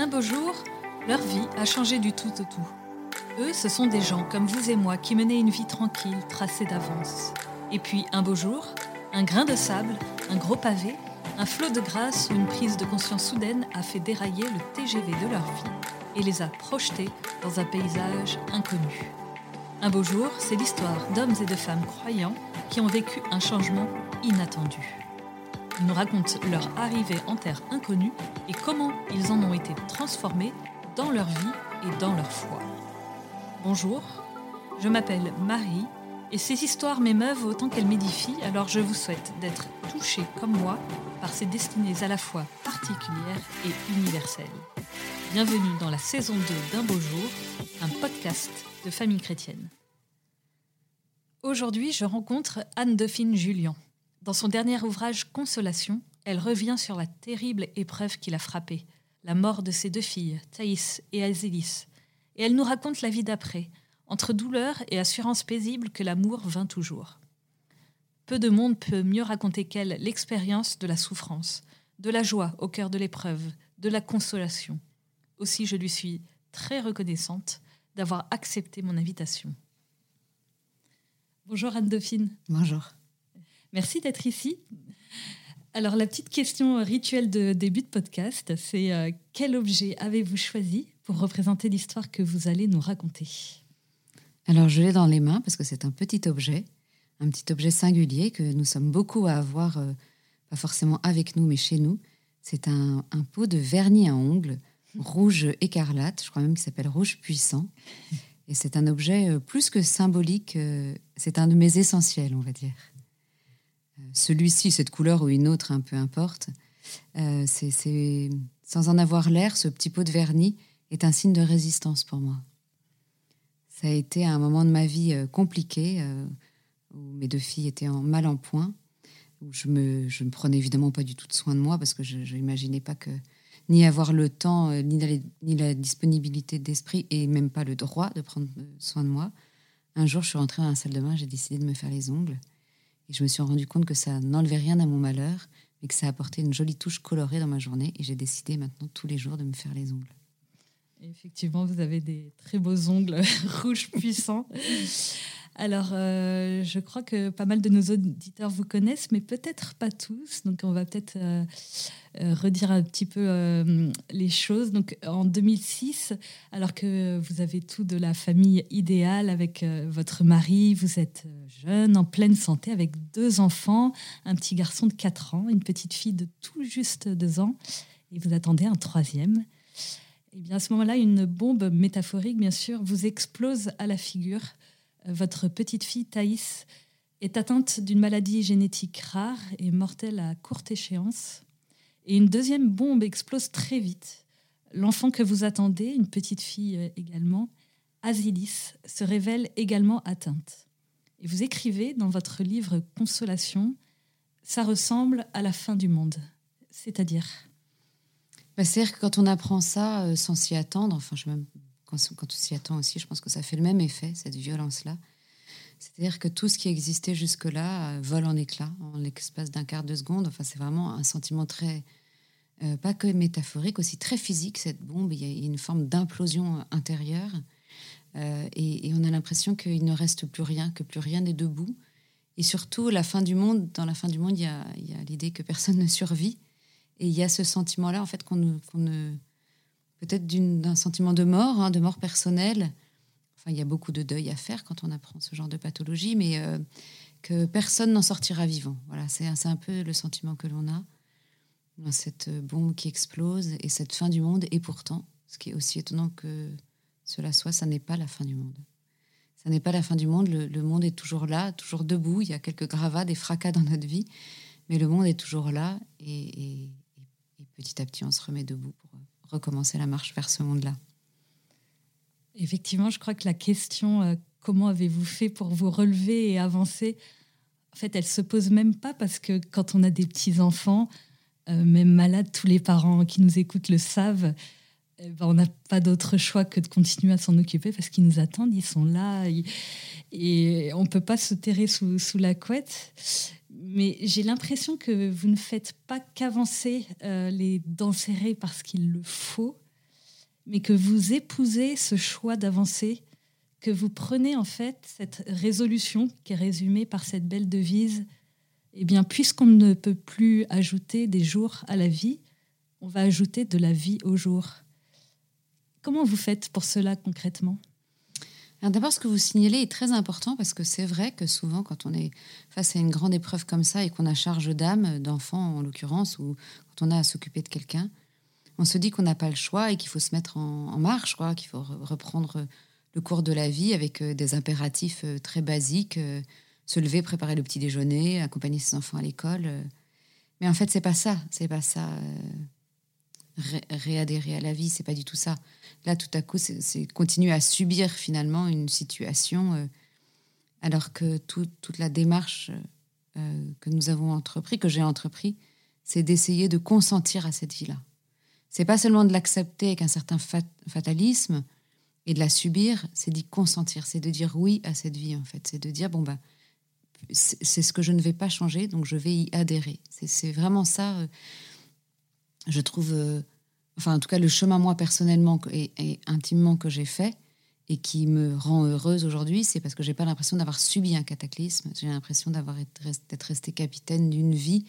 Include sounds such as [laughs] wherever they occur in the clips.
Un beau jour, leur vie a changé du tout au tout. Eux, ce sont des gens comme vous et moi qui menaient une vie tranquille, tracée d'avance. Et puis, un beau jour, un grain de sable, un gros pavé, un flot de grâce ou une prise de conscience soudaine a fait dérailler le TGV de leur vie et les a projetés dans un paysage inconnu. Un beau jour, c'est l'histoire d'hommes et de femmes croyants qui ont vécu un changement inattendu. Nous racontent leur arrivée en terre inconnue et comment ils en ont été transformés dans leur vie et dans leur foi. Bonjour, je m'appelle Marie et ces histoires m'émeuvent autant qu'elles m'édifient, alors je vous souhaite d'être touchés comme moi par ces destinées à la fois particulières et universelles. Bienvenue dans la saison 2 d'Un beau jour, un podcast de famille chrétienne. Aujourd'hui, je rencontre Anne-Dauphine Julien. Dans son dernier ouvrage Consolation, elle revient sur la terrible épreuve qui l'a frappée, la mort de ses deux filles, Thaïs et Azélis. Et elle nous raconte la vie d'après, entre douleur et assurance paisible que l'amour vint toujours. Peu de monde peut mieux raconter qu'elle l'expérience de la souffrance, de la joie au cœur de l'épreuve, de la consolation. Aussi, je lui suis très reconnaissante d'avoir accepté mon invitation. Bonjour Anne-Dauphine. Bonjour. Merci d'être ici. Alors la petite question rituelle de début de podcast, c'est euh, quel objet avez-vous choisi pour représenter l'histoire que vous allez nous raconter? Alors je l'ai dans les mains parce que c'est un petit objet, un petit objet singulier que nous sommes beaucoup à avoir, euh, pas forcément avec nous mais chez nous. C'est un, un pot de vernis à ongles rouge écarlate, je crois même qu'il s'appelle rouge puissant. Et c'est un objet euh, plus que symbolique, c'est un de mes essentiels, on va dire. Euh, celui-ci, cette couleur ou une autre, un peu importe, c'est, sans en avoir l'air, ce petit pot de vernis est un signe de résistance pour moi. Ça a été un moment de ma vie compliqué, où mes deux filles étaient en mal en point, où je me, je me prenais évidemment pas du tout de soin de moi, parce que je n'imaginais pas que ni avoir le temps, euh, ni, la, ni la disponibilité d'esprit, et même pas le droit de prendre soin de moi. Un jour, je suis rentrée dans la salle de bain, j'ai décidé de me faire les ongles. Et je me suis rendu compte que ça n'enlevait rien à mon malheur, mais que ça apportait une jolie touche colorée dans ma journée. Et j'ai décidé maintenant tous les jours de me faire les ongles. Effectivement, vous avez des très beaux ongles [laughs] rouges puissants. Alors, euh, je crois que pas mal de nos auditeurs vous connaissent, mais peut-être pas tous. Donc, on va peut-être euh, euh, redire un petit peu les choses. Donc, en 2006, alors que vous avez tout de la famille idéale avec votre mari, vous êtes jeune, en pleine santé, avec deux enfants, un petit garçon de 4 ans, une petite fille de tout juste 2 ans, et vous attendez un troisième. Et eh bien, à ce moment-là, une bombe métaphorique, bien sûr, vous explose à la figure votre petite fille Thaïs est atteinte d'une maladie génétique rare et mortelle à courte échéance. Et une deuxième bombe explose très vite. L'enfant que vous attendez, une petite fille euh, également, Asilis, se révèle également atteinte. Et vous écrivez dans votre livre Consolation, ça ressemble à la fin du monde. C'est-à-dire bah, C'est-à-dire que quand on apprend ça euh, sans s'y attendre, enfin je même quand, on s'y attend aussi, je pense que ça fait le même effet, cette violence-là. C'est-à-dire que tout ce qui existait jusque-là euh, vole en éclats en l'espace d'un quart de seconde. Enfin, c'est vraiment un sentiment très, euh, pas que métaphorique, aussi très physique, cette bombe. Il y a une forme d'implosion intérieure. Euh, et, on a l'impression qu'il ne reste plus rien, que plus rien n'est debout. Et surtout, la fin du monde, dans la fin du monde, il y a, l'idée que personne [laughs] ne survit. Et il y a ce sentiment-là, en fait, qu'on ne peut-être d'un sentiment de mort, hein, de mort personnelle. Enfin, il y a beaucoup de deuil à faire quand on apprend ce genre de pathologie, mais euh, que personne n'en sortira vivant. Voilà, c'est un peu le sentiment que l'on a cette bombe qui explose et cette fin du monde. Et pourtant, ce qui est aussi étonnant que cela soit, ça n'est pas la fin du monde. Ça n'est pas la fin du monde. Le, monde est toujours là, toujours debout. Il y a quelques gravats, des fracas dans notre vie, mais le monde est toujours là. Et, et petit à petit, on se remet debout recommencer la marche vers ce monde-là. Effectivement, je crois que la question euh, comment avez-vous fait pour vous relever et avancer? En fait, elle se pose même pas parce que quand on a des petits enfants, euh, même malades, tous les parents qui nous écoutent le savent. Eh ben, on n'a pas d'autre choix que de continuer à s'en occuper parce qu'ils nous attendent, ils sont là et on ne peut pas se terrer sous, sous la couette mais j'ai l'impression que vous ne faites pas qu'avancer euh, les dents serrées parce qu'il le faut, mais que vous épousez ce choix d'avancer, que vous prenez en fait cette résolution qui est résumée par cette belle devise, eh bien, puisqu'on ne peut plus ajouter des jours à la vie, on va ajouter de la vie au jour. Comment vous faites pour cela concrètement? D'abord, ce que vous signalez est très important parce que c'est vrai que souvent, quand on est face à une grande épreuve comme ça et qu'on a charge d'âme, d'enfant en l'occurrence, ou quand on a à s'occuper de quelqu'un, on se dit qu'on n'a pas le choix et qu'il faut se mettre en, marche, qu'il faut reprendre le cours de la vie avec euh, des impératifs euh, très basiques, euh, se lever, préparer le petit déjeuner, accompagner ses enfants à l'école. Mais en fait, c'est pas ça, c'est pas ça. Réadhérer à la vie, c'est pas du tout ça. Là, tout à coup, c'est continuer à subir finalement une situation, alors que toute la démarche que nous avons entrepris, que j'ai entrepris, c'est d'essayer de consentir à cette vie-là. C'est pas seulement de l'accepter avec un certain fatalisme et de la subir, c'est d'y consentir, c'est de dire oui à cette vie en fait, c'est de dire bon ben c'est ce que je ne vais pas changer, donc je vais y adhérer. C'est vraiment ça, euh, je trouve, euh, enfin en tout cas le chemin moi personnellement et, intimement que j'ai fait et qui me rend heureuse aujourd'hui, c'est parce que j'ai pas l'impression d'avoir subi un cataclysme, j'ai l'impression d'avoir d'être restée capitaine d'une vie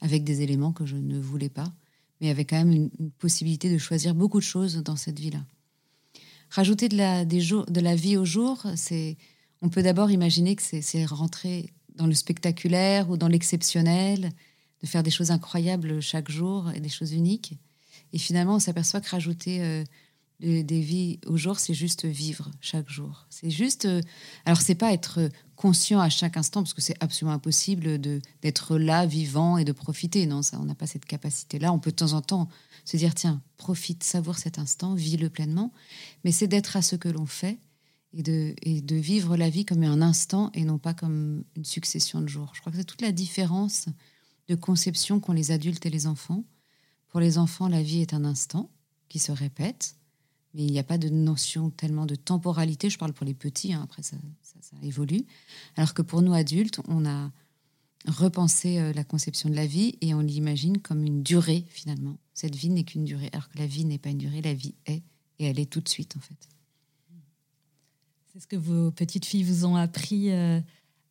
avec des éléments que je ne voulais pas mais avec quand même une, possibilité de choisir beaucoup de choses dans cette vie-là. Rajouter de la, de la vie au jour, c'est, on peut d'abord imaginer que c'est rentrer dans le spectaculaire ou dans l'exceptionnel, faire des choses incroyables chaque jour et des choses uniques. Et finalement, on s'aperçoit que rajouter euh, des vies au jour, c'est juste vivre chaque jour. C'est juste. Euh, alors, c'est pas être conscient à chaque instant, parce que c'est absolument impossible d'être là, vivant et de profiter. Non, ça, on n'a pas cette capacité-là. On peut de temps en temps se dire tiens, profite, savoure cet instant, vis-le pleinement. Mais c'est d'être à ce que l'on fait et de, et de vivre la vie comme un instant et non pas comme une succession de jours. Je crois que c'est toute la différence de conception qu'ont les adultes et les enfants. Pour les enfants, la vie est un instant qui se répète mais il n'y a pas de notion tellement de temporalité. Je parle pour les petits, hein, après ça, évolue. Alors que pour nous adultes, on a repensé euh, la conception de la vie et on l'imagine comme une durée finalement. Cette vie n'est qu'une durée, alors que la vie n'est pas une durée, la vie est et elle est tout de suite en fait. C'est ce que vos petites filles vous ont appris, euh,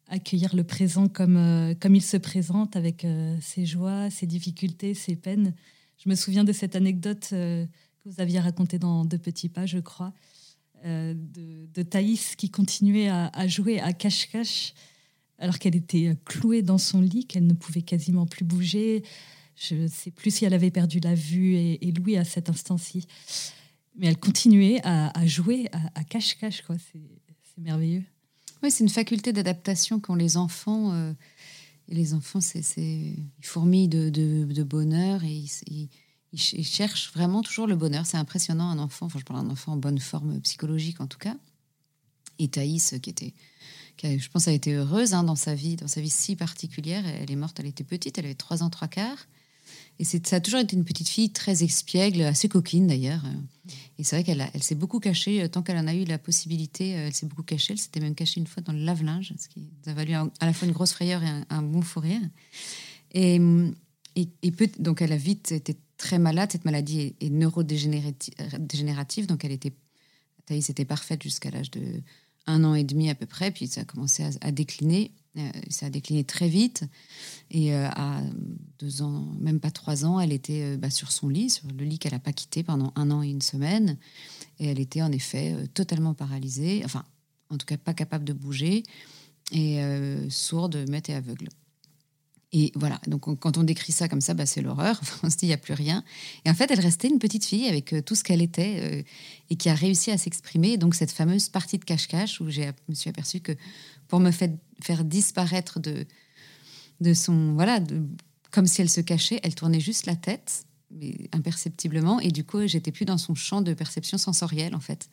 accueillir le présent comme, euh, comme il se présente, avec ses joies, ses difficultés, ses peines. Je me souviens de cette anecdote vous aviez raconté dans Deux petits pas, je crois, euh, de, de, Thaïs qui continuait à, jouer à cache-cache alors qu'elle était clouée dans son lit, qu'elle ne pouvait quasiment plus bouger. Je ne sais plus si elle avait perdu la vue et, et à cet instant-ci. Mais elle continuait à, jouer à cache-cache. C'est merveilleux. Oui, c'est une faculté d'adaptation qu'ont les enfants. Euh, et les enfants, c'est ils de, bonheur et ils, il, cherche vraiment toujours le bonheur. C'est impressionnant, un enfant, enfin je parle d'un enfant en bonne forme psychologique en tout cas. Et Thaïs, qui était, je pense, a été heureuse hein, dans sa vie, dans sa vie si particulière. Elle est morte, elle était petite, elle avait trois ans, trois quarts. Et ça a toujours été une petite fille très espiègle, assez coquine d'ailleurs. Et c'est vrai qu'elle elle s'est beaucoup cachée, euh, tant qu'elle en a eu la possibilité, euh, elle s'est beaucoup cachée. Elle s'était même cachée une fois dans le lave-linge, ce qui nous a valu à la fois une grosse frayeur et un, bon fou rire. Et, donc elle a vite été très malade. Cette maladie est, neurodégénérative, donc elle était, Thaïs était parfaite jusqu'à l'âge de un an et demi à peu près, puis ça a commencé à, décliner. Euh, ça a décliné très vite. Et euh, à deux ans, même pas trois ans, elle était euh, bah, sur son lit, sur le lit qu'elle n'a pas quitté pendant un an et une semaine. Et elle était en effet totalement paralysée, enfin, en tout cas pas capable de bouger, et sourde, muette et aveugle. Et voilà, donc quand on décrit ça comme ça, bah, c'est l'horreur. [laughs] on se dit, il n'y a plus rien. Et en fait, elle restait une petite fille avec euh, tout ce qu'elle était euh, et qui a réussi à s'exprimer. Donc cette fameuse partie de cache-cache où je me suis aperçue que pour me faire disparaître de, de son... Voilà, comme si elle se cachait, elle tournait juste la tête, mais imperceptiblement. Et du coup, j'étais plus dans son champ de perception sensorielle, en fait.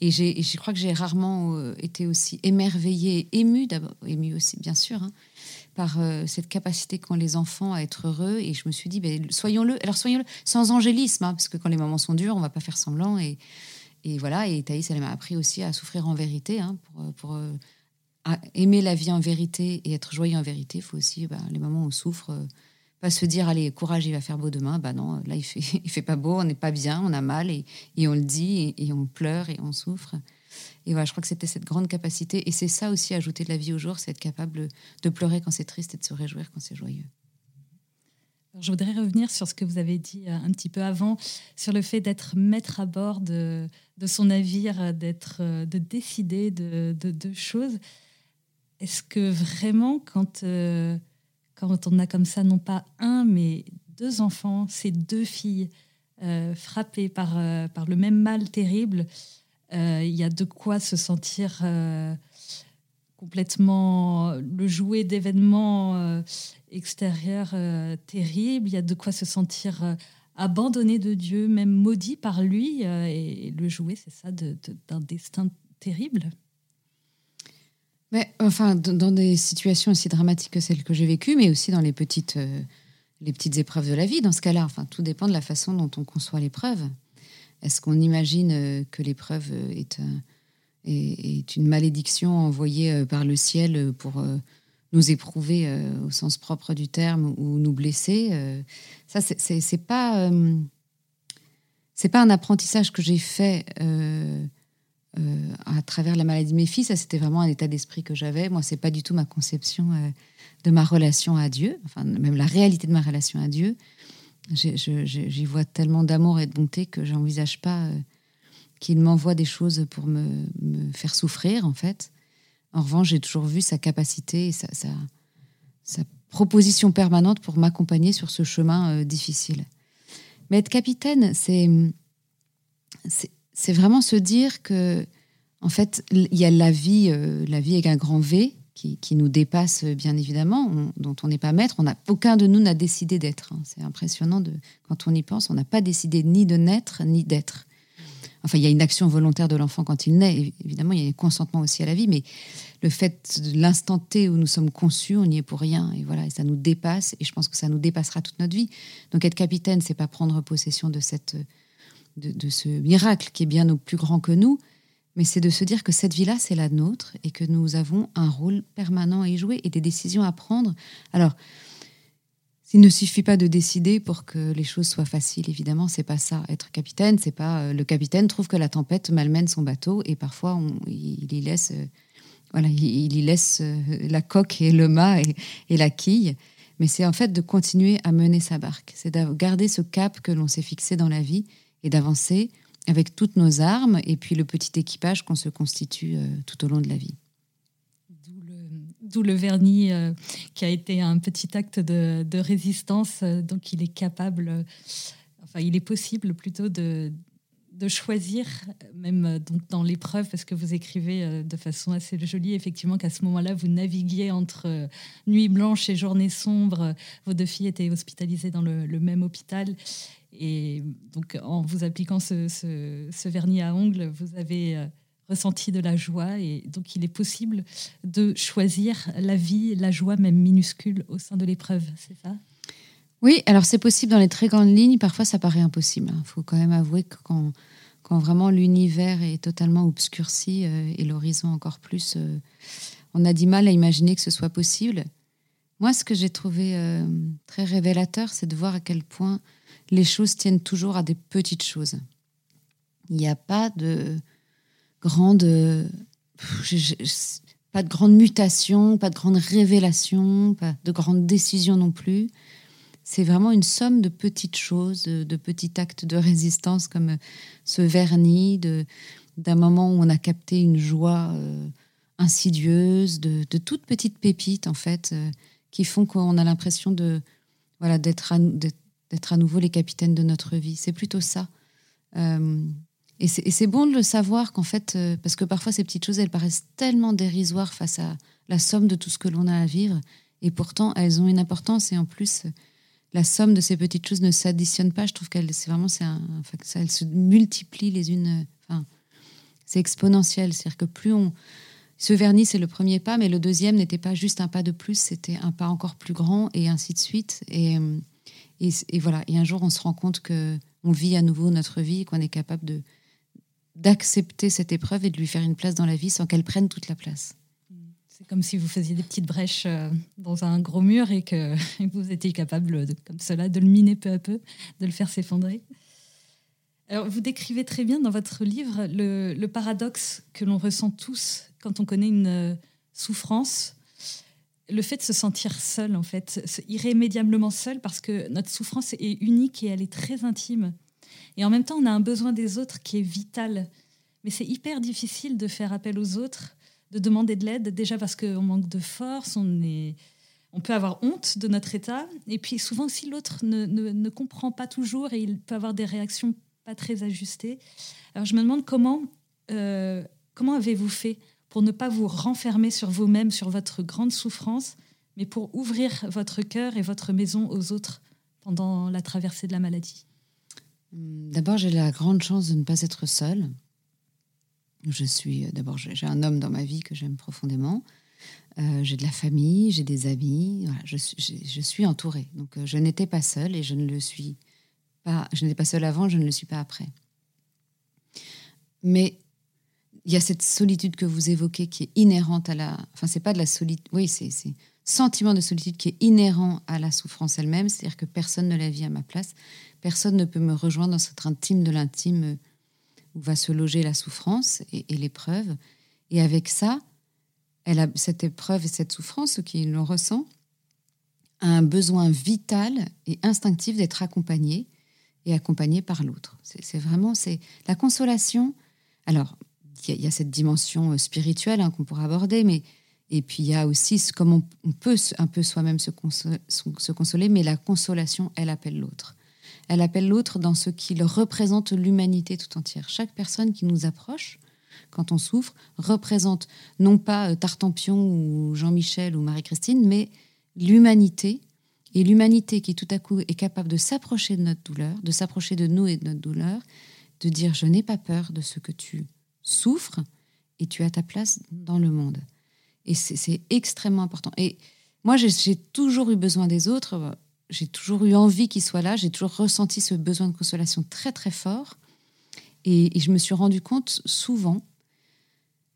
Et, je crois que j'ai rarement euh, été aussi émerveillée, émue d'abord, émue aussi, bien sûr, hein, par euh, cette capacité qu'ont les enfants à être heureux. Et je me suis dit, ben, soyons-le. Alors soyons-le sans angélisme, hein, parce que quand les moments sont durs, on va pas faire semblant. Et, et voilà. Et Thaïs, elle m'a appris aussi à souffrir en vérité, hein, pour, pour euh, aimer la vie en vérité et être joyeux en vérité. Il faut aussi, ben, les moments où on souffre, Pas se dire, allez, courage, il va faire beau demain. Bah non, là, il fait, [laughs] il fait pas beau, on n'est pas bien, on a mal, et, et on le dit, et, on pleure, et on souffre. Et voilà, je crois que c'était cette grande capacité. Et c'est ça aussi, ajouter de la vie au jour, c'est être capable de pleurer quand c'est triste et de se réjouir quand c'est joyeux. je voudrais revenir sur ce que vous avez dit euh, un petit peu avant, sur le fait d'être maître à bord de, de son navire, d'être, euh, de décider de, de, choses. Est-ce que vraiment, quand, euh, quand on a comme ça, non pas un, mais deux enfants, ces deux filles euh, frappées par, euh, par le même mal terrible, euh, il y a de quoi se sentir complètement le jouet d'événements extérieurs terribles, il y a de quoi se sentir abandonné de Dieu, même maudit par lui, et le jouet, c'est ça, d'un destin terrible. Mais, enfin, dans des situations aussi dramatiques que celles que j'ai vécues, mais aussi dans les petites, euh, les petites épreuves de la vie, dans ce cas-là, enfin, tout dépend de la façon dont on conçoit l'épreuve. Est-ce qu'on imagine euh, que l'épreuve est, est, une malédiction envoyée euh, par le ciel pour nous éprouver au sens propre du terme ou nous blesser Ça, c'est pas, c'est pas un apprentissage que j'ai fait euh, à travers la maladie de mes filles. Ça, c'était vraiment un état d'esprit que j'avais. Moi, c'est pas du tout ma conception euh, de ma relation à Dieu, enfin, même la réalité de ma relation à Dieu. J'y vois tellement d'amour et de bonté que j'envisage pas euh, qu'il m'envoie des choses pour me, faire souffrir, en fait. En revanche, j'ai toujours vu sa capacité et sa proposition permanente pour m'accompagner sur ce chemin difficile. Mais être capitaine, c'est c'est vraiment se dire que, en fait, il y a la vie, euh, la vie avec un grand V qui, nous dépasse bien évidemment, dont on n'est pas maître. On a, aucun de nous n'a décidé d'être. Hein. C'est impressionnant quand on y pense. On n'a pas décidé ni de naître ni d'être. Enfin, il y a une action volontaire de l'enfant quand il naît. Évidemment, il y a un consentement aussi à la vie, mais le fait de l'instant T où nous sommes conçus, on n'y est pour rien. Et voilà, ça nous dépasse. Et je pense que ça nous dépassera toute notre vie. Donc, être capitaine, c'est pas prendre possession de cette de, ce miracle qui est bien plus grand que nous, mais c'est de se dire que cette vie-là, c'est la nôtre et que nous avons un rôle permanent à y jouer et des décisions à prendre. Alors, il ne suffit pas de décider pour que les choses soient faciles, évidemment, c'est pas ça. Être capitaine, c'est pas euh, le capitaine trouve que la tempête malmène son bateau et parfois il, y laisse, euh, voilà, il, y laisse euh, la coque et le mât et, et la quille. Mais c'est en fait de continuer à mener sa barque, c'est de garder ce cap que l'on s'est fixé dans la vie et d'avancer avec toutes nos armes et puis le petit équipage qu'on se constitue euh, tout au long de la vie. D'où le, vernis euh, qui a été un petit acte de, résistance. Euh, donc il est capable, enfin il est possible plutôt de, de choisir, même donc dans l'épreuve, parce que vous écrivez de façon assez jolie, effectivement, qu'à ce moment-là, vous naviguiez entre nuit blanche et journée sombre. Vos deux filles étaient hospitalisées dans le, même hôpital. Et donc, en vous appliquant ce, vernis à ongles, vous avez euh, ressenti de la joie. Et donc, il est possible de choisir la vie, la joie, même minuscule, au sein de l'épreuve, c'est ça? Oui, alors c'est possible dans les très grandes lignes. Parfois, ça paraît impossible. Il faut quand même avouer que quand, vraiment l'univers est totalement obscurci euh, et l'horizon encore plus, euh, on a du mal à imaginer que ce soit possible. Moi, ce que j'ai trouvé très révélateur, c'est de voir à quel point les choses tiennent toujours à des petites choses. Il n'y a pas de grande, pas de grande mutation, pas de grande révélation, pas de grande décision non plus. C'est vraiment une somme de petites choses, de, petits actes de résistance comme ce vernis, d'un moment où on a capté une joie euh, insidieuse, de, toutes petites pépites en fait, euh, qui font qu'on a l'impression de voilà d'être d'être à nouveau les capitaines de notre vie. C'est plutôt ça. Euh, et c'est bon de le savoir qu'en fait, euh, parce que parfois ces petites choses, elles paraissent tellement dérisoires face à la somme de tout ce que l'on a à vivre, et pourtant elles ont une importance. Et en plus, la somme de ces petites choses ne s'additionne pas. Je trouve qu'elles, c'est vraiment, c'est enfin, ça, elles se multiplient les unes. Enfin, c'est exponentiel. C'est-à-dire que plus on, ce vernis, c'est le premier pas, mais le deuxième n'était pas juste un pas de plus, c'était un pas encore plus grand, et ainsi de suite. Et et, voilà. Et un jour, on se rend compte que on vit à nouveau notre vie, qu'on est capable de d'accepter cette épreuve et de lui faire une place dans la vie sans qu'elle prenne toute la place. Comme si vous faisiez des petites brèches euh, dans un gros mur et que [laughs] vous étiez capable, comme cela, de le miner peu à peu, de le faire s'effondrer. Alors, vous décrivez très bien dans votre livre le, paradoxe que l'on ressent tous quand on connaît une euh, souffrance, le fait de se sentir seul, en fait, irrémédiablement seul, parce que notre souffrance est unique et elle est très intime. Et en même temps, on a un besoin des autres qui est vital. Mais c'est hyper difficile de faire appel aux autres, de demander de l'aide, déjà parce qu'on manque de force, on, est, on peut avoir honte de notre état. Et puis souvent aussi, l'autre ne, ne, comprend pas toujours et il peut avoir des réactions pas très ajustées. Alors je me demande comment, euh, comment avez-vous fait pour ne pas vous renfermer sur vous-même, sur votre grande souffrance, mais pour ouvrir votre cœur et votre maison aux autres pendant la traversée de la maladie? D'abord, j'ai la grande chance de ne pas être seule. Je suis d'abord j'ai un homme dans ma vie que j'aime profondément. Euh, j'ai de la famille, j'ai des amis. je, suis, je, suis entourée. Donc euh, je n'étais pas seule et je ne le suis pas. Je n'étais pas seule avant, je ne le suis pas après. Mais il y a cette solitude que vous évoquez qui est inhérente à la. Enfin, c'est pas de la solitude. Oui, c'est sentiment de solitude qui est inhérent à la souffrance elle-même. C'est-à-dire que personne ne la vit à ma place. Personne ne peut me rejoindre dans cette intime de l'intime où va se loger la souffrance et, l'épreuve. Et avec ça, elle a cette épreuve et cette souffrance, qui le ressent, a un besoin vital et instinctif d'être accompagné et accompagné par l'autre. C'est vraiment c'est la consolation. Alors, il y, a cette dimension euh, spirituelle hein, qu'on pourra aborder, mais et puis il y a aussi comment on, peut un peu soi-même se, consoler, mais la consolation, elle appelle l'autre. Elle appelle l'autre dans ce qui représente l'humanité tout entière. Chaque personne qui nous approche, quand on souffre, représente non pas euh, Tartampion ou Jean-Michel ou Marie-Christine, mais l'humanité. Et l'humanité qui tout à coup est capable de s'approcher de notre douleur, de s'approcher de nous et de notre douleur, de dire je n'ai pas peur de ce que tu souffres et tu as ta place dans le monde. Et c'est extrêmement important. Et moi, j'ai toujours eu besoin des autres j'ai toujours eu envie qu'il soit là, j'ai toujours ressenti ce besoin de consolation très très fort. Et, je me suis rendu compte souvent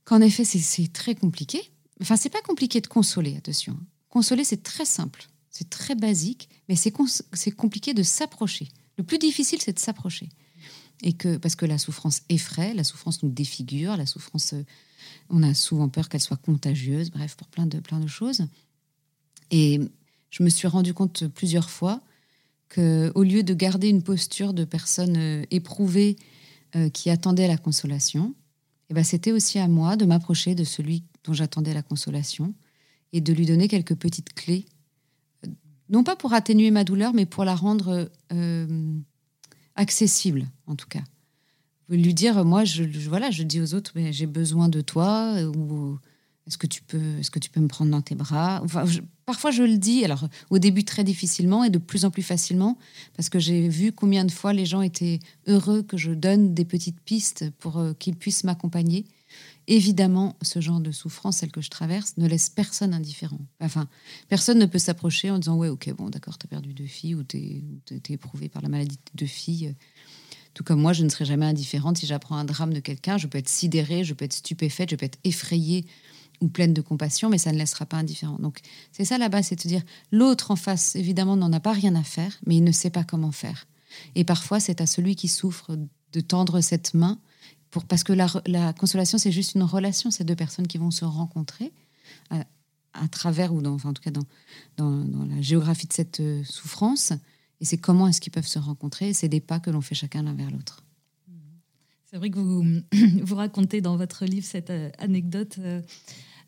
qu'en effet, c'est très compliqué. Enfin, c'est pas compliqué de consoler, attention. Consoler, c'est très simple, c'est très basique, mais c'est compliqué de s'approcher. Le plus difficile, c'est de s'approcher. Et que, parce que la souffrance effraie, la souffrance nous défigure, la souffrance, euh, on a souvent peur qu'elle soit contagieuse, bref, pour plein de, plein de choses. Et je me suis rendu compte plusieurs fois que, au lieu de garder une posture de personne euh, éprouvée euh, qui attendait la consolation, eh ben, c'était aussi à moi de m'approcher de celui dont j'attendais la consolation et de lui donner quelques petites clés, euh, non pas pour atténuer ma douleur, mais pour la rendre accessible, en tout cas. Lui dire, moi, je, voilà, je dis aux autres, j'ai besoin de toi, est-ce que tu peux, est-ce que tu peux me prendre dans tes bras? Parfois, je le dis. Alors, au début, très difficilement et de plus en plus facilement, parce que j'ai vu combien de fois les gens étaient heureux que je donne des petites pistes pour euh, qu'ils puissent m'accompagner. Évidemment, ce genre de souffrance, celle que je traverse, ne laisse personne indifférent. Enfin, personne ne peut s'approcher en disant Ouais, ok, bon, d'accord, tu as perdu deux filles ou tu es, éprouvé par la maladie de deux filles. Tout comme moi, je ne serai jamais indifférente si j'apprends un drame de quelqu'un. Je peux être sidérée, je peux être stupéfaite, je peux être effrayée ou pleine de compassion, mais ça ne laissera pas indifférent. Donc c'est ça là-bas, c'est de dire l'autre en face, évidemment, n'en a pas rien à faire, mais il ne sait pas comment faire. Et parfois, c'est à celui qui souffre de tendre cette main, pour, parce que la, consolation, c'est juste une relation, c'est deux personnes qui vont se rencontrer à, travers, ou dans, enfin, en tout cas dans, dans, la géographie de cette euh, souffrance, et c'est comment est-ce qu'ils peuvent se rencontrer, c'est des pas que l'on fait chacun l'un vers l'autre. C'est vrai que vous, [clears throat] vous racontez dans votre livre cette euh, anecdote euh,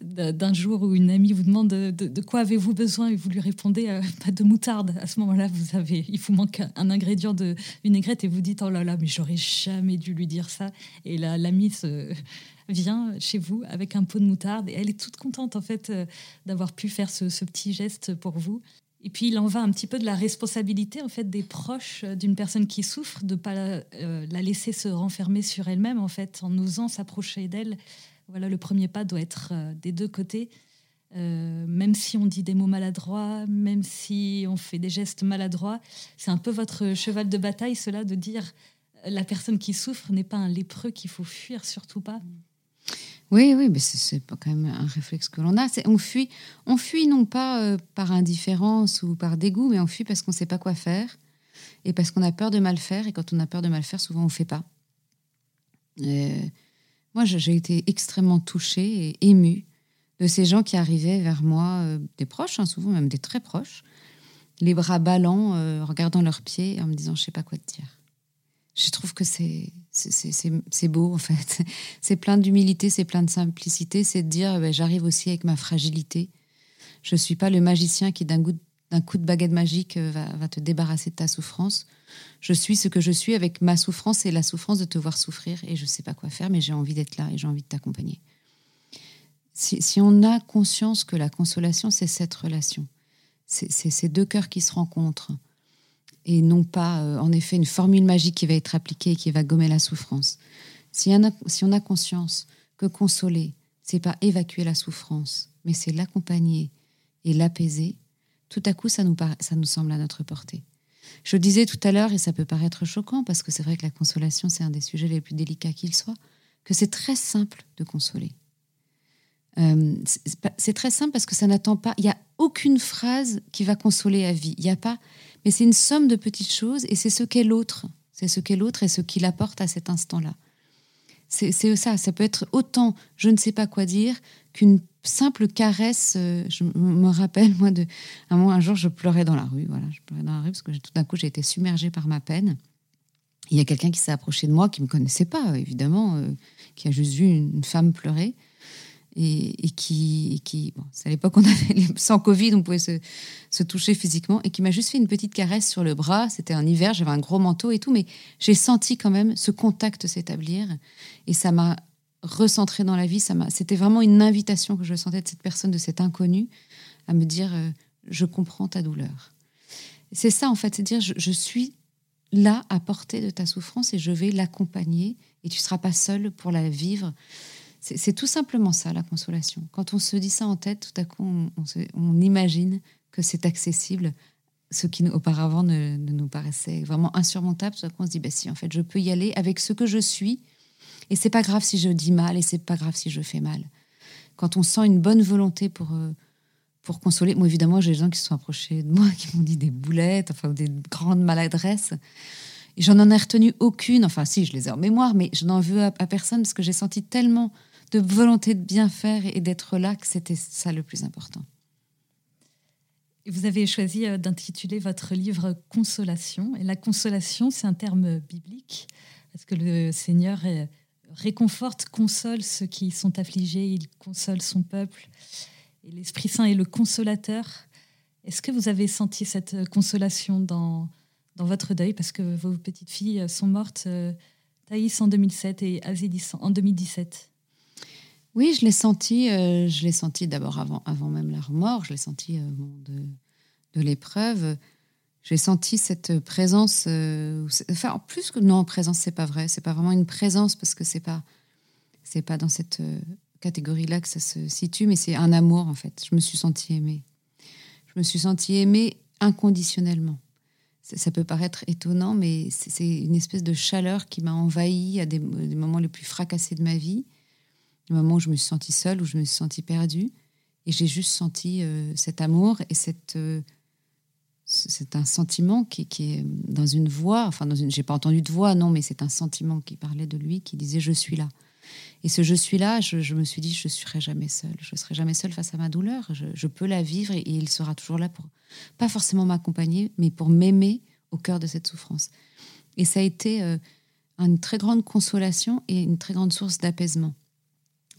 d'un jour où une amie vous demande de, quoi avez-vous besoin et vous lui répondez euh, [laughs] de moutarde. À ce moment-là, vous avez, il vous manque un ingrédient de vinaigrette et vous dites oh là là, mais j'aurais jamais dû lui dire ça. Et là, l'amie [laughs] vient chez vous avec un pot de moutarde et elle est toute contente en fait d'avoir pu faire ce, petit geste pour vous. Et puis il en va un petit peu de la responsabilité en fait des proches d'une personne qui souffre de pas euh, la laisser se renfermer sur elle-même en fait en osant s'approcher d'elle. Voilà, le premier pas doit être euh, des deux côtés. Euh, même si on dit des mots maladroits, même si on fait des gestes maladroits, c'est un peu votre cheval de bataille, cela de dire la personne qui souffre n'est pas un lépreux qu'il faut fuir, surtout pas. Oui, oui, mais c'est pas quand même un réflexe que l'on a. On fuit, on fuit non pas euh, par indifférence ou par dégoût, mais on fuit parce qu'on ne sait pas quoi faire et parce qu'on a peur de mal faire. Et quand on a peur de mal faire, souvent on ne fait pas. moi, j'ai été extrêmement touchée et émue de ces gens qui arrivaient vers moi, euh, des proches, hein, souvent même des très proches, les bras ballants, euh, regardant leurs pieds, en me disant je sais pas quoi te dire. Je trouve que c'est c'est beau en fait. [laughs] c'est plein d'humilité, c'est plein de simplicité. C'est de dire ben, j'arrive aussi avec ma fragilité. Je suis pas le magicien qui d'un coup, coup, de baguette magique euh, va, te débarrasser de ta souffrance. Je suis ce que je suis avec ma souffrance et la souffrance de te voir souffrir et je sais pas quoi faire, mais j'ai envie d'être là et j'ai envie de t'accompagner. Si, si, on a conscience que la consolation, c'est cette relation, c'est ces deux cœurs qui se rencontrent et non pas, euh, en effet, une formule magique qui va être appliquée et qui va gommer la souffrance. Si on a, si on a conscience que consoler, c'est pas évacuer la souffrance, mais c'est l'accompagner et l'apaiser, tout à coup, ça nous, ça nous semble à notre portée. Je disais tout à l'heure, et ça peut paraître choquant, parce que c'est vrai que la consolation, c'est un des sujets les plus délicats qu'il soit, que c'est très simple de consoler. Euh, c'est très simple parce que ça n'attend pas. Il n'y a aucune phrase qui va consoler à vie. Il n'y a pas. Mais c'est une somme de petites choses et c'est ce qu'est l'autre. C'est ce qu'est l'autre et ce qu'il apporte à cet instant-là. C'est ça. Ça peut être autant je ne sais pas quoi dire qu'une simple caresse. Euh, je me rappelle, moi, de. Un, jour, je pleurais dans la rue. Voilà, je pleurais dans la rue parce que tout d'un coup, j'ai été submergée par ma peine. Il y a quelqu'un qui s'est approché de moi, qui ne me connaissait pas, évidemment, euh, qui a juste vu une femme pleurer et, qui, bon, c'est à l'époque on avait sans Covid, on pouvait se, toucher physiquement, et qui m'a juste fait une petite caresse sur le bras. C'était en hiver, j'avais un gros manteau et tout, mais j'ai senti quand même ce contact s'établir, et ça m'a recentré dans la vie. Ça m'a, c'était vraiment une invitation que je sentais de cette personne, de cet inconnu, à me dire euh, je comprends ta douleur. C'est ça en fait, c'est dire je, suis là à portée de ta souffrance et je vais l'accompagner et tu seras pas seul pour la vivre. C'est tout simplement ça, la consolation. Quand on se dit ça en tête, tout à coup, on, imagine que c'est accessible, ce qui auparavant ne, nous paraissait vraiment insurmontable. Tout à coup, on se dit, bah, si, en fait, je peux y aller avec ce que je suis, et c'est pas grave si je dis mal, et c'est pas grave si je fais mal. Quand on sent une bonne volonté pour, euh, pour consoler, moi, évidemment, j'ai des gens qui se sont approchés de moi, [laughs] qui m'ont dit des boulettes, enfin, des grandes maladresses. J'en en ai retenu aucune, enfin, si, je les ai en mémoire, mais je n'en veux à personne parce que j'ai senti tellement de volonté de bien faire et d'être là, que c'était ça le plus important. Vous avez choisi euh, d'intituler votre livre Consolation. Et la consolation, c'est un terme biblique, parce que le Seigneur réconforte, console ceux qui sont affligés, il console son peuple. Et l'Esprit Saint est le consolateur. Est-ce que vous avez senti cette consolation dans, dans votre deuil Parce que vos petites filles sont mortes, euh, Thaïs en 2007 et Azélis en 2017. Oui, je l'ai senti. Euh, je l'ai senti d'abord avant, avant même leur mort. Je l'ai senti euh, de, de l'épreuve. J'ai senti cette présence. Euh, enfin, en plus que non, présence, c'est pas vrai. C'est pas vraiment une présence parce que c'est pas, c'est pas dans cette catégorie-là que ça se situe, mais c'est un amour en fait. Je me suis sentie aimée. Je me suis sentie aimée inconditionnellement. Ça, peut paraître étonnant, mais c'est une espèce de chaleur qui m'a envahie à des, des moments les plus fracassés de ma vie le moment où je me suis sentie seule, où je me suis sentie perdue. Et j'ai juste senti euh, cet amour et cette, euh, c'est un sentiment qui, qui, est dans une voix, enfin, dans une, j'ai pas entendu de voix, non, mais c'est un sentiment qui parlait de lui, qui disait je suis là. Et ce je suis là, je, me suis dit je ne serai jamais seule. Je ne serai jamais seule face à ma douleur. Je, peux la vivre et, il sera toujours là pour, pas forcément m'accompagner, mais pour m'aimer au cœur de cette souffrance. Et ça a été euh, une très grande consolation et une très grande source d'apaisement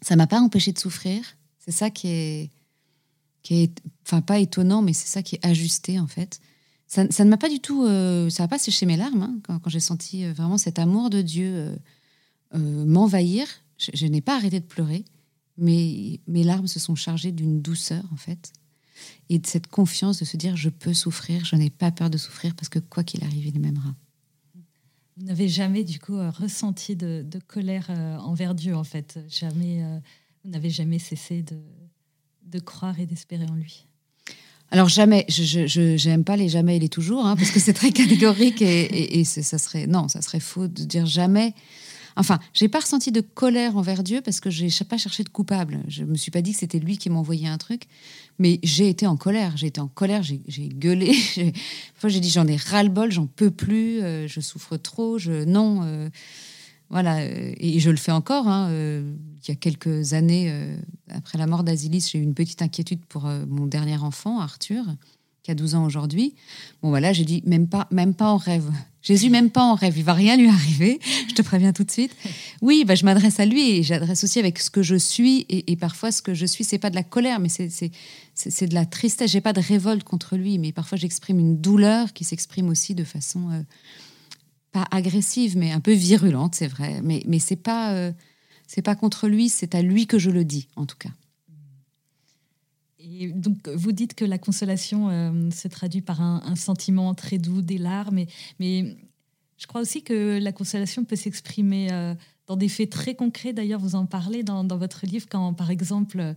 ça m'a pas empêché de souffrir. C'est ça qui est, qui est, enfin pas étonnant, mais c'est ça qui est ajusté en fait. Ça, ne m'a pas du tout, euh, ça n'a pas séché mes larmes hein, quand, j'ai senti euh, vraiment cet amour de Dieu m'envahir. Je, n'ai pas arrêté de pleurer, mais mes larmes se sont chargées d'une douceur en fait et de cette confiance de se dire je peux souffrir, je n'ai pas peur de souffrir parce que quoi qu'il arrive, il m'aimera. Vous n'avez jamais, du coup, euh, ressenti de, colère euh, envers Dieu, en fait. Jamais, euh, vous n'avez jamais cessé de, de croire et d'espérer en lui. Alors jamais, je n'aime pas les jamais et les toujours, hein, parce que c'est très [laughs] catégorique et, et, ça serait non, ça serait faux de dire jamais. Enfin, j'ai pas ressenti de colère envers Dieu parce que j'ai pas cherché de coupable. Je me suis pas dit que c'était lui qui m'envoyait un truc, mais j'ai été en colère. J'ai été en colère, j'ai gueulé. [laughs] J'ai dit j'en ai ras-le-bol, j'en peux plus, euh, je souffre trop, je non. Euh, voilà, euh, et je le fais encore. Hein, il y a quelques années, après la mort d'Asilis, j'ai eu une petite inquiétude pour mon dernier enfant, Arthur qui a 12 ans aujourd'hui. Bon, voilà, j'ai dit, même pas, même pas en rêve. Jésus, même pas en rêve, il va rien lui arriver, je te préviens tout de suite. Oui, bah, je m'adresse à lui et j'adresse aussi avec ce que je suis. Et, parfois, ce que je suis, c'est pas de la colère, mais c'est de la tristesse. J'ai pas de révolte contre lui, mais parfois, j'exprime une douleur qui s'exprime aussi de façon euh, pas agressive, mais un peu virulente, c'est vrai. Mais, mais c'est pas, euh, c'est pas contre lui, c'est à lui que je le dis, en tout cas donc, vous dites que la consolation euh, se traduit par un, sentiment très doux, des larmes, mais, je crois aussi que la consolation peut s'exprimer euh, dans des faits très concrets. D'ailleurs, vous en parlez dans, votre livre, quand, par exemple,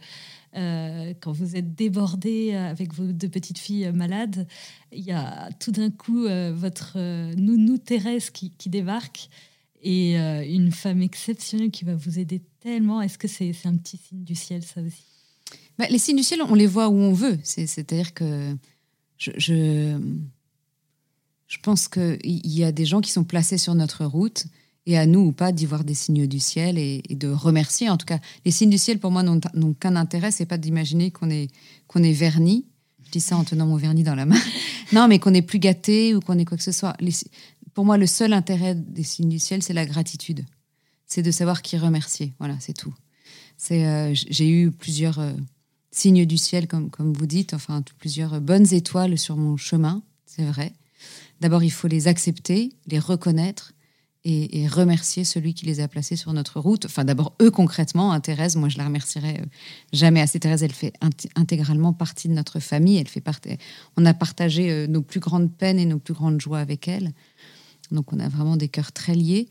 euh, quand vous êtes débordé avec vos deux petites filles malades, il y a tout d'un coup votre nounou Thérèse qui débarque et une femme exceptionnelle qui va vous aider tellement. Est-ce que c'est un petit signe du ciel, ça aussi? Les signes du ciel, on les voit où on veut. C'est-à-dire que je, je, pense qu'il y a des gens qui sont placés sur notre route et à nous ou pas d'y voir des signes du ciel et, de remercier. En tout cas, les signes du ciel, pour moi, n'ont qu'un intérêt, c'est pas d'imaginer qu'on est, qu'on est verni. Je dis ça en tenant mon vernis dans la main. [laughs] non, mais qu'on est plus gâté ou qu'on est quoi que ce soit. pour moi, le seul intérêt des signes du ciel, c'est la gratitude. C'est de savoir qui remercier. Voilà, c'est tout. Euh, j'ai eu plusieurs euh, signe du ciel, comme, comme vous dites, enfin plusieurs bonnes étoiles sur mon chemin, c'est vrai. D'abord, il faut les accepter, les reconnaître et, remercier celui qui les a placés sur notre route. Enfin, d'abord, eux concrètement, hein, Thérèse, moi je la remercierai euh, jamais assez. Thérèse, elle fait intégralement partie de notre famille. Elle fait on a partagé euh, nos plus grandes peines et nos plus grandes joies avec elle. Donc, on a vraiment des cœurs très liés.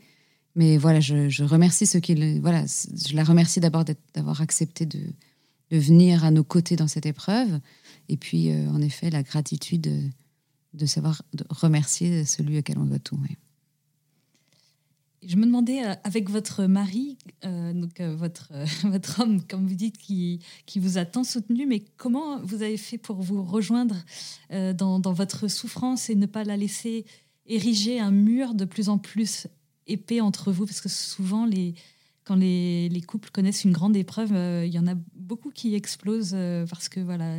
Mais voilà, je, je remercie ceux qui. Voilà, je la remercie d'abord d'avoir accepté de, de venir à nos côtés dans cette épreuve. Et puis, euh, en effet, la gratitude de, savoir remercier celui auquel on doit tout. Je me demandais, euh, avec votre mari, euh, donc votre, [laughs] votre homme, comme vous dites, qui, qui vous a tant soutenu, mais comment vous avez fait pour vous rejoindre dans, dans, votre souffrance et ne pas la laisser ériger un mur de plus en plus épais entre vous? Parce que souvent, les, quand les, les, couples connaissent une grande épreuve, euh, il y en a beaucoup qui explosent euh, parce que voilà,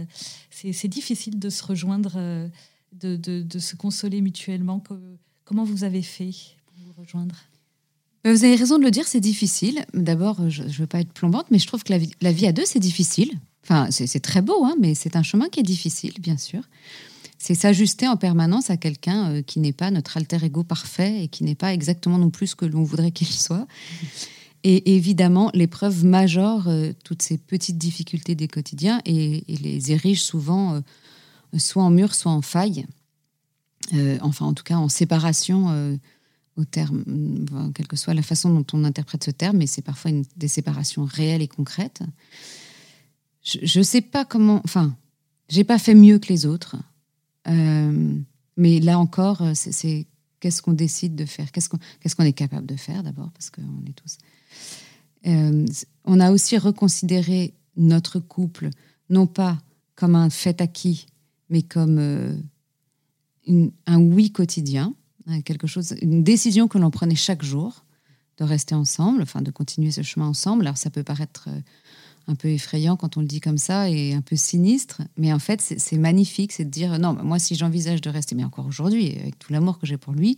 c'est difficile de se rejoindre, euh, de, se consoler mutuellement. comment vous avez fait pour vous rejoindre? Vous avez raison de le dire, c'est difficile. D'abord, je ne veux pas être plombante, mais je trouve que la vie, la vie à deux, c'est difficile. Enfin, c'est très beau, hein, mais c'est un chemin qui est difficile, bien sûr. C'est s'ajuster en permanence à quelqu'un qui n'est pas notre alter ego parfait et qui n'est pas exactement non plus ce que l'on voudrait qu'il soit. Et évidemment, l'épreuve majore euh, toutes ces petites difficultés des quotidiens et, les érige souvent euh, soit en mur, soit en faille. Euh, enfin, en tout cas, en séparation au terme, quelle que soit la façon dont on interprète ce terme, mais c'est parfois une, des séparations réelles et concrètes. Je ne sais pas comment. Enfin, j'ai pas fait mieux que les autres. mais là encore, c'est qu'est-ce qu'on décide de faire? Qu'est-ce qu'on est capable de faire d'abord? Parce qu'on est tous euh, on a aussi reconsidéré notre couple, non pas comme un fait acquis, mais comme euh, un oui quotidien, hein, quelque chose, une décision que l'on prenait chaque jour de rester ensemble, enfin de continuer ce chemin ensemble. Alors ça peut paraître euh, un peu effrayant quand on le dit comme ça et un peu sinistre, mais en fait c'est magnifique, c'est de dire non, moi si j'envisage de rester, mais encore aujourd'hui, avec tout l'amour que j'ai pour lui,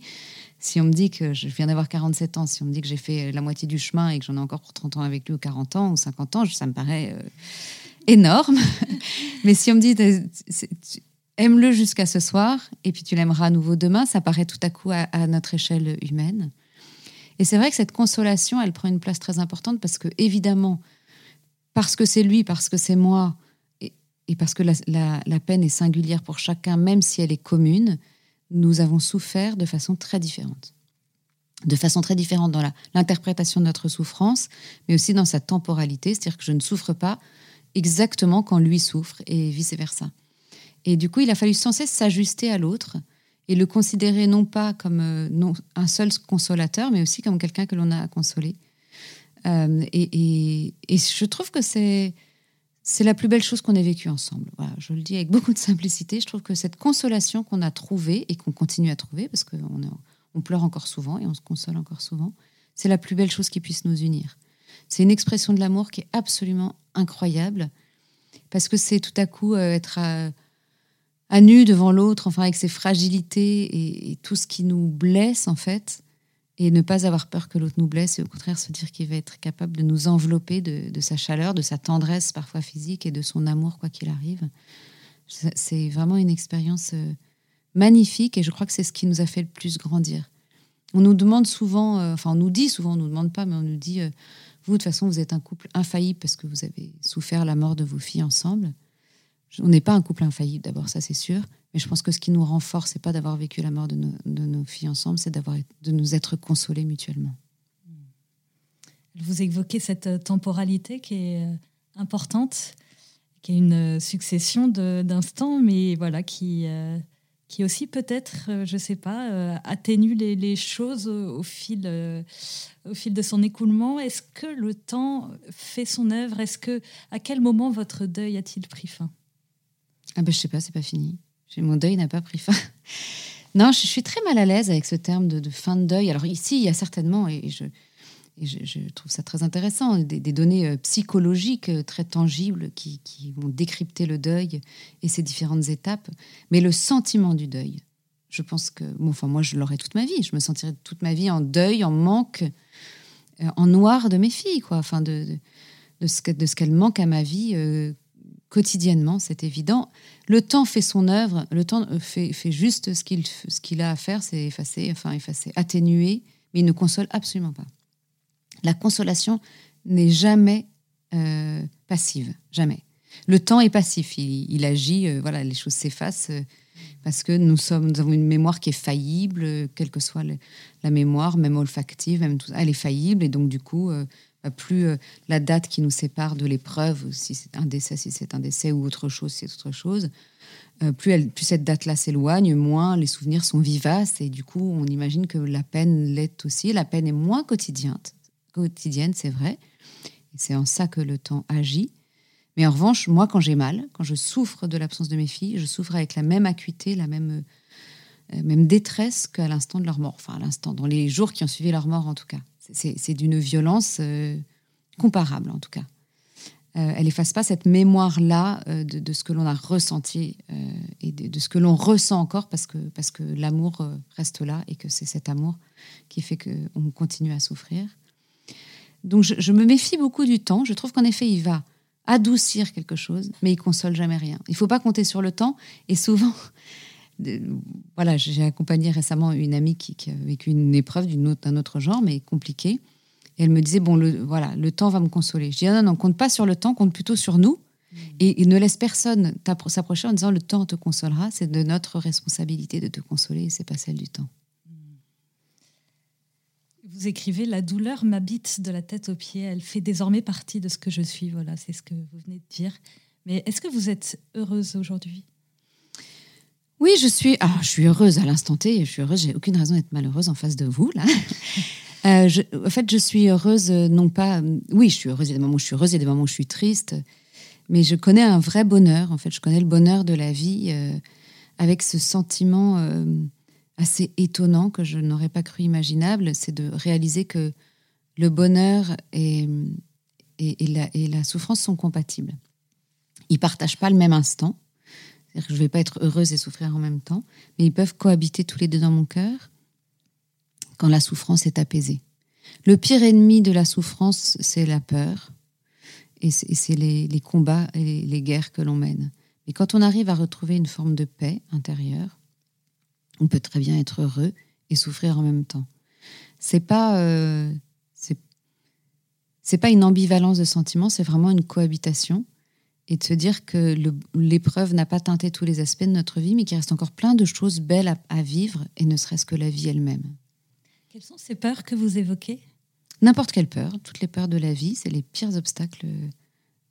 si on me dit que je viens d'avoir 47 ans, si on me dit que j'ai fait la moitié du chemin et que j'en ai encore pour 30 ans avec lui, ou 40 ans, ou 50 ans, ça me paraît euh, énorme. [laughs] Mais si on me dit aime-le jusqu'à ce soir et puis tu l'aimeras à nouveau demain, ça paraît tout à coup à, notre échelle humaine. Et c'est vrai que cette consolation, elle prend une place très importante parce que, évidemment, parce que c'est lui, parce que c'est moi, et, parce que la peine est singulière pour chacun, même si elle est commune, nous avons souffert de façon très différente. De façon très différente dans l'interprétation de notre souffrance, mais aussi dans sa temporalité, c'est-à-dire que je ne souffre pas exactement quand lui souffre et vice-versa. Et du coup, il a fallu sans cesse s'ajuster à l'autre et le considérer non pas comme euh, un seul consolateur, mais aussi comme quelqu'un que l'on a à consoler. Euh, et, je trouve que c'est c'est la plus belle chose qu'on ait vécue ensemble. Voilà, je le dis avec beaucoup de simplicité. Je trouve que cette consolation qu'on a trouvée et qu'on continue à trouver, parce qu'on on pleure encore souvent et on se console encore souvent, c'est la plus belle chose qui puisse nous unir. C'est une expression de l'amour qui est absolument incroyable, parce que c'est tout à coup euh, être à, nu devant l'autre, enfin avec ses fragilités et, tout ce qui nous blesse en fait, et ne pas avoir peur que l'autre nous blesse, et au contraire se dire qu'il va être capable de nous envelopper de, sa chaleur, de sa tendresse parfois physique et de son amour quoi qu'il arrive. C'est vraiment une expérience euh, magnifique et je crois que c'est ce qui nous a fait le plus grandir. On nous demande souvent, euh, enfin on nous dit souvent, on nous demande pas, mais on nous dit, euh, vous de toute façon vous êtes un couple infaillible parce que vous avez souffert la mort de vos filles ensemble. On n'est pas un couple infaillible d'abord, ça c'est sûr, mais je pense que ce qui nous rend fort, c'est pas d'avoir vécu la mort de nos, filles ensemble, c'est d'avoir de nous être consolés mutuellement. Vous évoquez cette euh, temporalité qui est importante, qui est une succession d'instants, mais voilà qui qui aussi peut-être, euh, je ne sais pas, euh, atténue les, choses au fil, euh, au fil de son écoulement. Est-ce que le temps fait son œuvre? Est-ce que à quel moment votre deuil a-t-il pris fin? Ah ben je sais pas, c'est pas fini. Mon deuil n'a pas pris fin. [laughs] non, je, suis très mal à l'aise avec ce terme de, fin de deuil. Alors ici, il y a certainement, et je, trouve ça très intéressant, des, données euh, psychologiques euh, très tangibles qui, vont décrypter le deuil et ses différentes étapes. Mais le sentiment du deuil, je pense que, bon, enfin, moi, je l'aurai toute ma vie. Je me sentirai toute ma vie en deuil, en manque, euh, en noir de mes filles, quoi. Enfin, de, de, de ce qu'elles manquent à ma vie quotidiennement, c'est évident. Le temps fait son œuvre, le temps fait, fait juste ce qu'il ce qu'il a à faire, c'est effacer, enfin, effacer, atténuer, mais il ne console absolument pas. La consolation n'est jamais euh, passive, jamais. Le temps est passif, il, agit, euh, voilà, les choses s'effacent euh, parce que nous, sommes, avons une mémoire qui est faillible, quelle que soit la mémoire, même olfactive, même tout elle est faillible et donc du coup, plus la date qui nous sépare de l'épreuve, si c'est un décès, si c'est un décès ou autre chose, si c'est autre chose, plus, elle, plus cette date-là s'éloigne, moins les souvenirs sont vivaces et du coup, on imagine que la peine l'est aussi. La peine est moins quotidienne, quotidienne, c'est vrai. C'est en ça que le temps agit. Mais en revanche, moi, quand j'ai mal, quand je souffre de l'absence de mes filles, je souffre avec la même acuité, la même, euh, même détresse qu'à l'instant de leur mort. Enfin, à l'instant, dans les jours qui ont suivi leur mort, en tout cas. C'est d'une violence euh, comparable, en tout cas. Euh, elle efface pas cette mémoire-là de, ce que l'on a ressenti et de, ce que l'on ressent encore parce que, parce que l'amour reste là et que c'est cet amour qui fait qu'on continue à souffrir. Donc je, me méfie beaucoup du temps. Je trouve qu'en effet, il va adoucir quelque chose, mais il console jamais rien. Il faut pas compter sur le temps. Et souvent, voilà, j'ai accompagné récemment une amie qui, a vécu une épreuve d'un autre, autre, genre, mais compliquée. Et elle me disait bon, le, voilà, le temps va me consoler. Je dis non, non, compte pas sur le temps, compte plutôt sur nous. Mmh. Et, et, ne laisse personne s'approcher en disant le temps te consolera. C'est de notre responsabilité de te consoler, c'est pas celle du temps. Vous écrivez La douleur m'habite de la tête aux pieds. Elle fait désormais partie de ce que je suis. Voilà, c'est ce que vous venez de dire. Mais est-ce que vous êtes heureuse aujourd'hui? Oui, je suis. Ah, je suis heureuse à l'instant T. Je suis heureuse. J'ai aucune raison d'être malheureuse en face de vous là. [laughs] Euh, en fait, je suis heureuse, euh, non pas. Oui, je suis heureuse. Il y a des moments où je suis heureuse, il y a des moments où je suis triste. Mais je connais un vrai bonheur. En fait, je connais le bonheur de la vie euh, avec ce sentiment assez étonnant que je n'aurais pas cru imaginable, c'est de réaliser que le bonheur et, et, la, et, la, souffrance sont compatibles. Ils partagent pas le même instant. Je ne vais pas être heureuse et souffrir en même temps, mais ils peuvent cohabiter tous les deux dans mon cœur quand la souffrance est apaisée. Le pire ennemi de la souffrance, c'est la peur et c'est les, combats et les, les guerres que l'on mène. Mais quand on arrive à retrouver une forme de paix intérieure, on peut très bien être heureux et souffrir en même temps. C'est pas euh, c'est pas une ambivalence de sentiments, c'est vraiment une cohabitation et de se dire que l'épreuve n'a pas teinté tous les aspects de notre vie, mais qu'il reste encore plein de choses belles à, vivre et ne serait-ce que la vie elle-même. Quelles sont ces peurs que vous évoquez? N'importe quelle peur, toutes les peurs de la vie, c'est les pires obstacles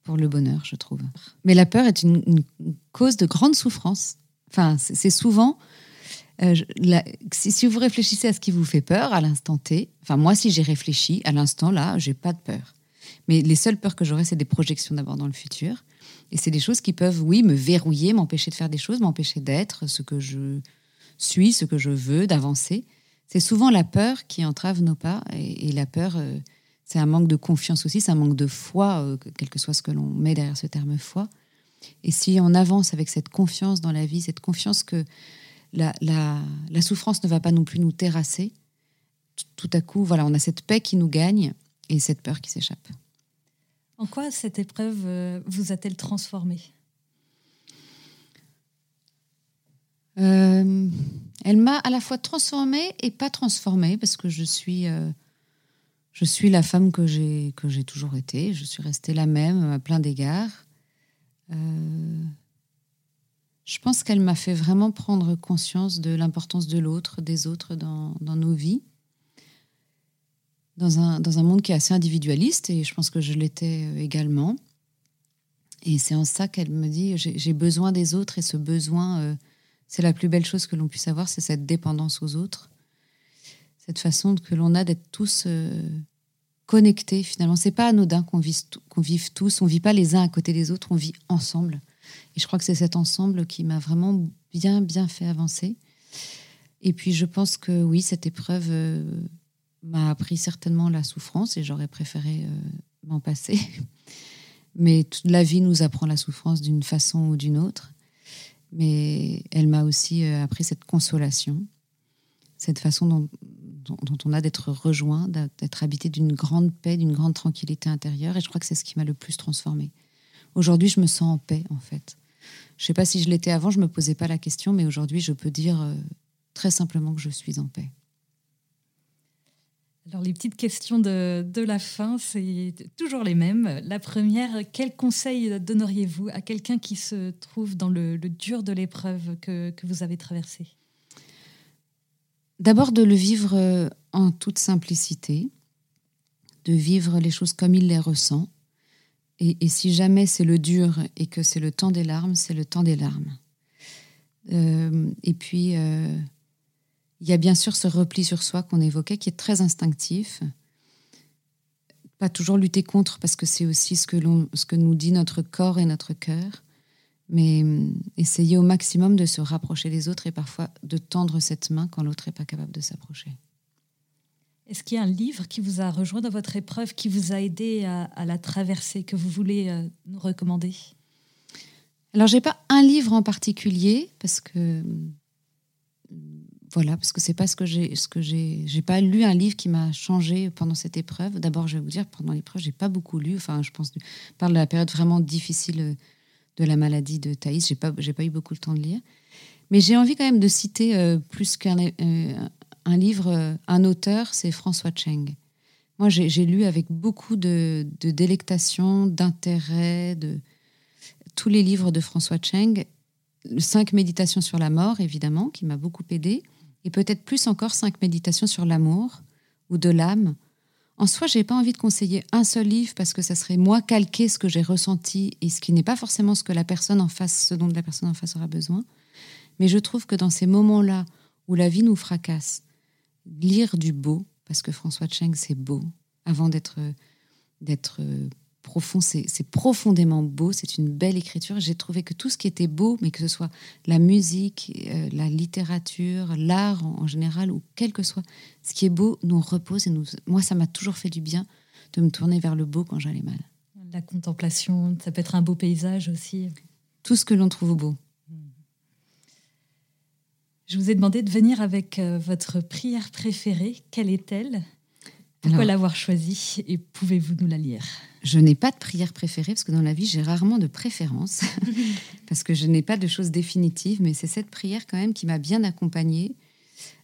pour le bonheur, je trouve. Mais la peur est une, une cause de grande souffrance. Enfin, c'est souvent Euh, si, vous réfléchissez à ce qui vous fait peur à l'instant T, enfin moi si j'ai réfléchi à l'instant là, j'ai pas de peur. Mais les seules peurs que j'aurais, c'est des projections d'abord dans le futur. Et c'est des choses qui peuvent, oui, me verrouiller, m'empêcher de faire des choses, m'empêcher d'être ce que je suis, ce que je veux, d'avancer. C'est souvent la peur qui entrave nos pas. Et, la peur, euh, c'est un manque de confiance aussi, c'est un manque de foi, euh, quel que soit ce que l'on met derrière ce terme foi. Et si on avance avec cette confiance dans la vie, cette confiance que la, la, souffrance ne va pas non plus nous terrasser, tout à coup, voilà, on a cette paix qui nous gagne et cette peur qui s'échappe. En quoi cette épreuve euh, vous a-t-elle transformé euh, Elle m'a à la fois transformée et pas transformée parce que je suis, euh, je suis la femme que j'ai que j'ai toujours été. Je suis restée la même à plein d'égards. je pense qu'elle m'a fait vraiment prendre conscience de l'importance de l'autre, des autres dans, dans nos vies dans un, dans un monde qui est assez individualiste, et je pense que je l'étais euh, également. Et c'est en ça qu'elle me dit, j'ai besoin des autres, et ce besoin, euh, c'est la plus belle chose que l'on puisse avoir, c'est cette dépendance aux autres, cette façon que l'on a d'être tous euh, connectés finalement. C'est pas anodin qu'on vive, qu'on vive tous, on vit pas les uns à côté des autres, on vit ensemble. Et je crois que c'est cet ensemble qui m'a vraiment bien, bien fait avancer. Et puis je pense que oui, cette épreuve m'a appris certainement la souffrance et j'aurais préféré euh, m'en passer. [laughs] Mais toute la vie nous apprend la souffrance d'une façon ou d'une autre. Mais elle m'a aussi euh, appris cette consolation, cette façon dont, on a d'être rejoint, d'être habité d'une grande paix, d'une grande tranquillité intérieure. Et je crois que c'est ce qui m'a le plus transformé. Aujourd'hui, je me sens en paix, en fait. Je ne sais pas si je l'étais avant, je ne me posais pas la question, mais aujourd'hui, je peux dire euh, très simplement que je suis en paix. Alors les petites questions de, de la fin, c'est toujours les mêmes. La première, quel conseil donneriez-vous à quelqu'un qui se trouve dans le, dur de l'épreuve que, que, vous avez traversée D'abord de le vivre euh, en toute simplicité, de vivre les choses comme il les ressent. Et, et si jamais c'est le dur et que c'est le temps des larmes, c'est le temps des larmes. Euh, et puis... Euh, il y a bien sûr ce repli sur soi qu'on évoquait qui est très instinctif. Pas toujours lutter contre parce que c'est aussi ce que, ce que nous dit notre corps et notre cœur, mais hum, essayer au maximum de se rapprocher des autres et parfois de tendre cette main quand l'autre n'est pas capable de s'approcher. Est-ce qu'il y a un livre qui vous a rejoint dans votre épreuve, qui vous a aidé à, la traverser, que vous voulez euh, nous recommander? Alors, j'ai pas un livre en particulier, parce que hum, voilà, parce que c'est pas ce que j'ai, ce que j'ai, j'ai pas lu un livre qui m'a changé pendant cette épreuve. D'abord, je vais vous dire, pendant l'épreuve, j'ai pas beaucoup lu. Enfin, je pense, de la période vraiment difficile euh, de la maladie de Thaïs. J'ai pas, j'ai pas eu beaucoup le temps de lire. Mais j'ai envie quand même de citer euh, plus qu'un euh, livre, un auteur, c'est François Cheng. Moi, j'ai, lu avec beaucoup de, délectation, d'intérêt, de tous les livres de François Cheng. Cinq méditations sur la mort, évidemment, qui m'a beaucoup aidé et peut-être plus encore cinq méditations sur l'amour ou de l'âme. En soi, j'ai pas envie de conseiller un seul livre parce que ça serait moi calquer ce que j'ai ressenti et ce qui n'est pas forcément ce que la personne en face, ce dont la personne en face aura besoin. Mais je trouve que dans ces moments-là où la vie nous fracasse, lire du beau, parce que François Cheng, c'est beau, avant d'être d'être profond, c'est profondément beau, c'est une belle écriture. J'ai trouvé que tout ce qui était beau, mais que ce soit la musique, euh, la littérature, l'art en, général, ou quel que soit, ce qui est beau nous repose. Et nous, moi, ça m'a toujours fait du bien de me tourner vers le beau quand j'allais mal. La contemplation, ça peut être un beau paysage aussi. Tout ce que l'on trouve beau. Je vous ai demandé de venir avec euh, votre prière préférée. Quelle est-elle? Pourquoi l'avoir choisie Et pouvez-vous nous la lire? je n'ai pas de prière préférée parce que dans la vie, j'ai rarement de préférence [laughs] parce que je n'ai pas de choses définitives, mais c'est cette prière quand même qui m'a bien accompagnée,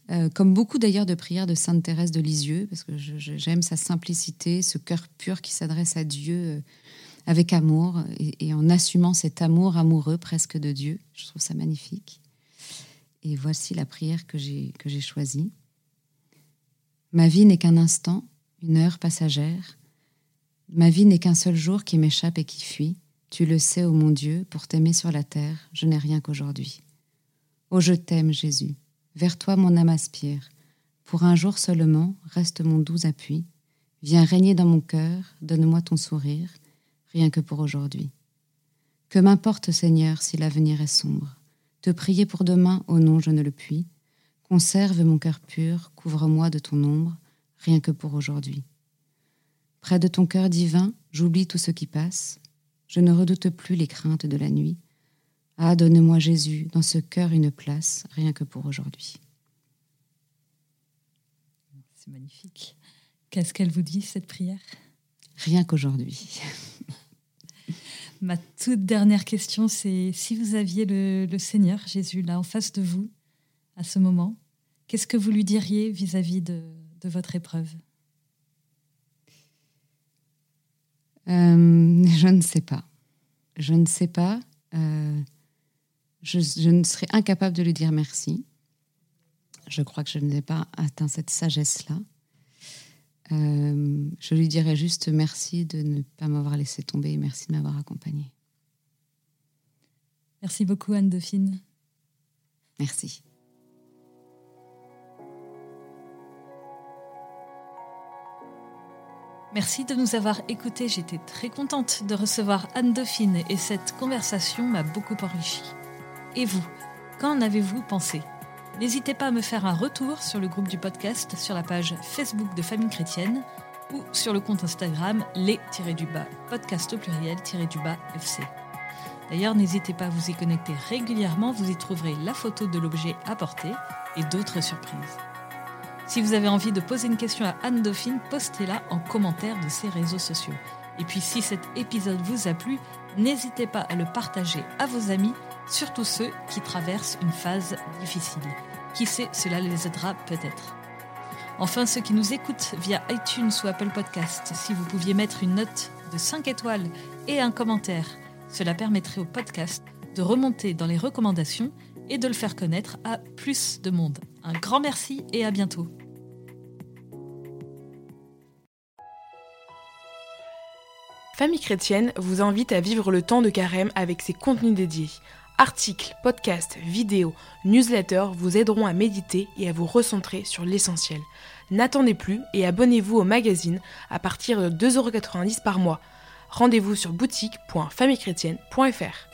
euh, comme beaucoup d'ailleurs de prières de Sainte Thérèse de Lisieux, parce que j'aime sa simplicité, ce cœur pur qui s'adresse à Dieu euh, avec amour et, et, en assumant cet amour amoureux presque de Dieu. Je trouve ça magnifique. Et voici la prière que j'ai choisie. Ma vie n'est qu'un instant, une heure passagère Ma vie n'est qu'un seul jour qui m'échappe et qui fuit. Tu le sais, ô mon Dieu, pour t'aimer sur la terre, je n'ai rien qu'aujourd'hui. Ô je t'aime, Jésus, vers toi mon âme aspire. Pour un jour seulement, reste mon doux appui. Viens régner dans mon cœur, donne-moi ton sourire, rien que pour aujourd'hui. Que m'importe, Seigneur, si l'avenir est sombre? Te prier pour demain, au nom je ne le puis. Conserve mon cœur pur, couvre-moi de ton ombre, rien que pour aujourd'hui. Près de ton cœur divin, j'oublie tout ce qui passe. Je ne redoute plus les craintes de la nuit. Ah, donne-moi Jésus, dans ce cœur une place, rien que pour aujourd'hui. C'est magnifique. Qu'est-ce qu'elle vous dit, cette prière? Rien qu'aujourd'hui. [laughs] Ma toute dernière question, c'est si vous aviez le, Seigneur Jésus là en face de vous, à ce moment, qu'est-ce que vous lui diriez vis-à-vis de, votre épreuve euh, Je ne sais pas. Je ne sais pas. Euh, je, je, ne serais incapable de lui dire merci. Je crois que je n'ai pas atteint cette sagesse-là. Euh, je lui dirais juste merci de ne pas m'avoir laissé tomber et merci de m'avoir accompagnée. Merci beaucoup Anne Dauphine. Merci. Merci de nous avoir écoutés. J'étais très contente de recevoir Anne Dauphine et cette conversation m'a beaucoup enrichie. Et vous, qu'en avez-vous pensé? N'hésitez pas à me faire un retour sur le groupe du podcast, sur la page Facebook de Famille Chrétienne ou sur le compte Instagram les-du-bas podcast au pluriel-du-bas FC. D'ailleurs, n'hésitez pas à vous y connecter régulièrement, vous y trouverez la photo de l'objet apporté et d'autres surprises. Si vous avez envie de poser une question à Anne Dauphine, postez-la en commentaire de ses réseaux sociaux. Et puis si cet épisode vous a plu, n'hésitez pas à le partager à vos amis surtout ceux qui traversent une phase difficile. Qui sait, cela les aidera peut-être. Enfin, ceux qui nous écoutent via iTunes ou Apple Podcast, si vous pouviez mettre une note de 5 étoiles et un commentaire, cela permettrait au podcast de remonter dans les recommandations et de le faire connaître à plus de monde. Un grand merci et à bientôt. Famille chrétienne vous invite à vivre le temps de carême avec ses contenus dédiés. Articles, podcasts, vidéos, newsletters vous aideront à méditer et à vous recentrer sur l'essentiel. N'attendez plus et abonnez-vous au magazine à partir de 2,90€ par mois. Rendez-vous sur boutique.famillechrétienne.fr.